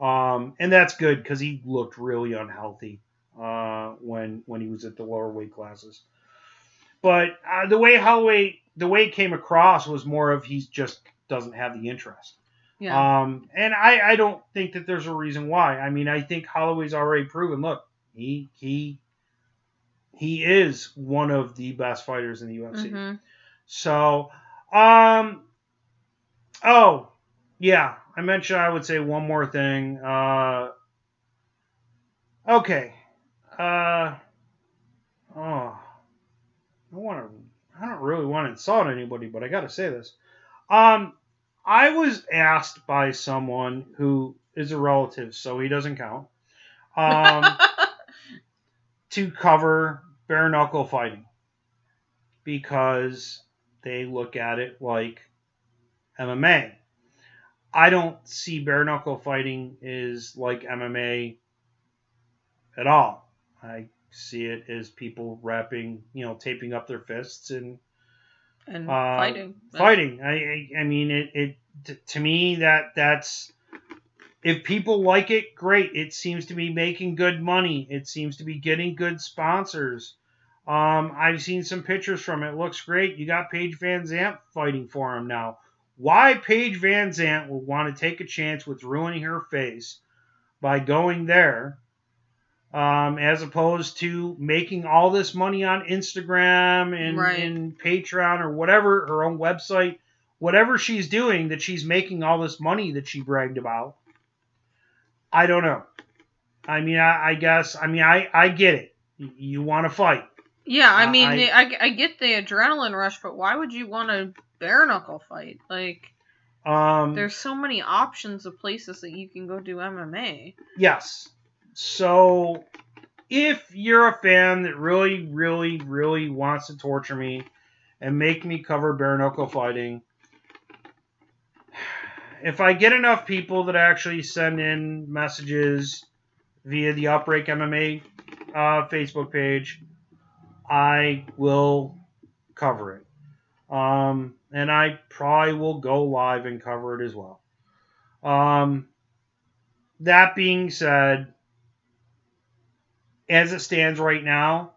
um, and that's good because he looked really unhealthy uh, when when he was at the lower weight classes. But uh, the way Holloway the way it came across was more of he just doesn't have the interest. Yeah. Um, and I, I don't think that there's a reason why. I mean, I think Holloway's already proven. Look, he he he is one of the best fighters in the UFC. Mhm. So, um, oh yeah, I mentioned I would say one more thing. Uh, okay, uh, oh, I want to. I don't really want to insult anybody, but I got to say this. Um, I was asked by someone who is a relative, so he doesn't count, um, [LAUGHS] to cover bare knuckle fighting because they look at it like MMA. I don't see bare knuckle fighting as like MMA at all. I see it as people wrapping, you know, taping up their fists and and uh, fighting. fighting. I, I, I mean, it, it t- to me that that's if people like it, great. It seems to be making good money. It seems to be getting good sponsors. Um, I've seen some pictures from it. Looks great. You got Paige VanZant fighting for him now. Why Paige VanZant would want to take a chance with ruining her face by going there, um, as opposed to making all this money on Instagram and, Right. and Patreon or whatever, her own website, whatever she's doing that she's making all this money that she bragged about. I don't know. I mean, I, I guess, I mean, I, I get it. You, you want to fight. Yeah, I mean, I- the- I, I get the adrenaline rush, but why would you want to bare knuckle fight? Like, Um, there's so many options of places that you can go do MMA. Yes. So if you're a fan that really, really, really wants to torture me and make me cover bare knuckle fighting, if I get enough people that actually send in messages via the Outbreak MMA uh, Facebook page, I will cover it. Um, and I probably will go live and cover it as well. Um, that being said, as it stands right now,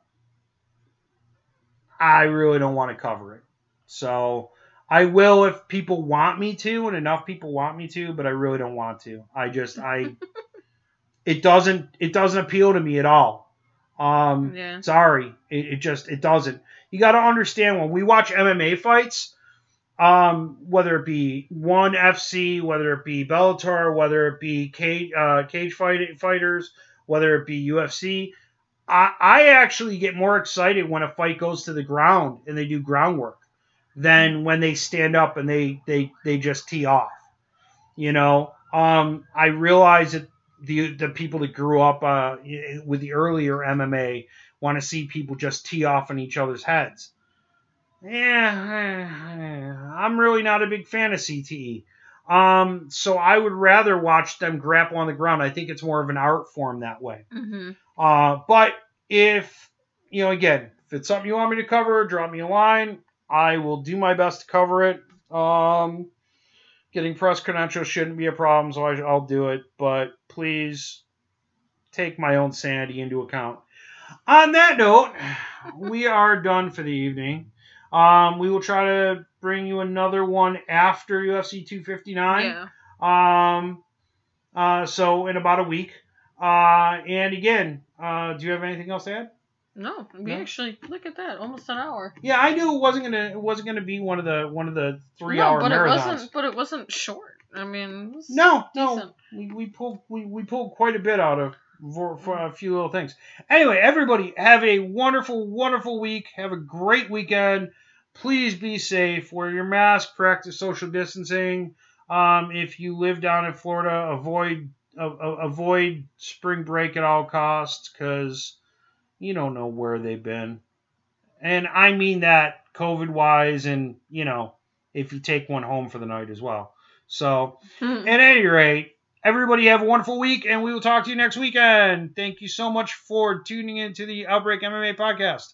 I really don't want to cover it. So I will if people want me to, and enough people want me to, but I really don't want to. I just I [LAUGHS] it doesn't it doesn't appeal to me at all. Um, Yeah. sorry, it, it just it doesn't. You got to understand when we watch MMA fights, um, whether it be one FC, whether it be Bellator, whether it be cage, uh, cage fight, fighters, whether it be UFC. I, I actually get more excited when a fight goes to the ground and they do groundwork than when they stand up and they they they just tee off. You know, um, I realize that the the people that grew up uh, with the earlier MMA want to see people just tee off on each other's heads. Yeah, [SIGHS] I'm really not a big fan of CTE. Um, so I would rather watch them grapple on the ground. I think it's more of an art form that way. Mm-hmm. Uh, but if you know, again, if it's something you want me to cover, drop me a line. I will do my best to cover it. Um, getting press credentials shouldn't be a problem, so I, I'll do it. But please take my own sanity into account. On that note, [SIGHS] we are done for the evening. Um, we will try to bring you another one after UFC 259. Yeah. Um, uh, so in about a week. Uh, and again, uh, do you have anything else to add? No, we No? actually look at that, almost an hour. Yeah, I knew it wasn't gonna it wasn't gonna be one of the one of the three no, hour but marathons. it wasn't. But it wasn't short. I mean, No, no, decent. we, we pulled we, we pulled quite a bit out of for, for a few little things. Anyway, everybody have a wonderful, wonderful week. Have a great weekend. Please be safe. Wear your mask. Practice social distancing. Um, if you live down in Florida, avoid a- avoid spring break at all costs because you don't know where they've been. And I mean that COVID wise, and you know if you take one home for the night as well. So. Hmm. At any rate, everybody have a wonderful week, and we will talk to you next weekend. Thank you so much for tuning into the Outbreak MMA podcast.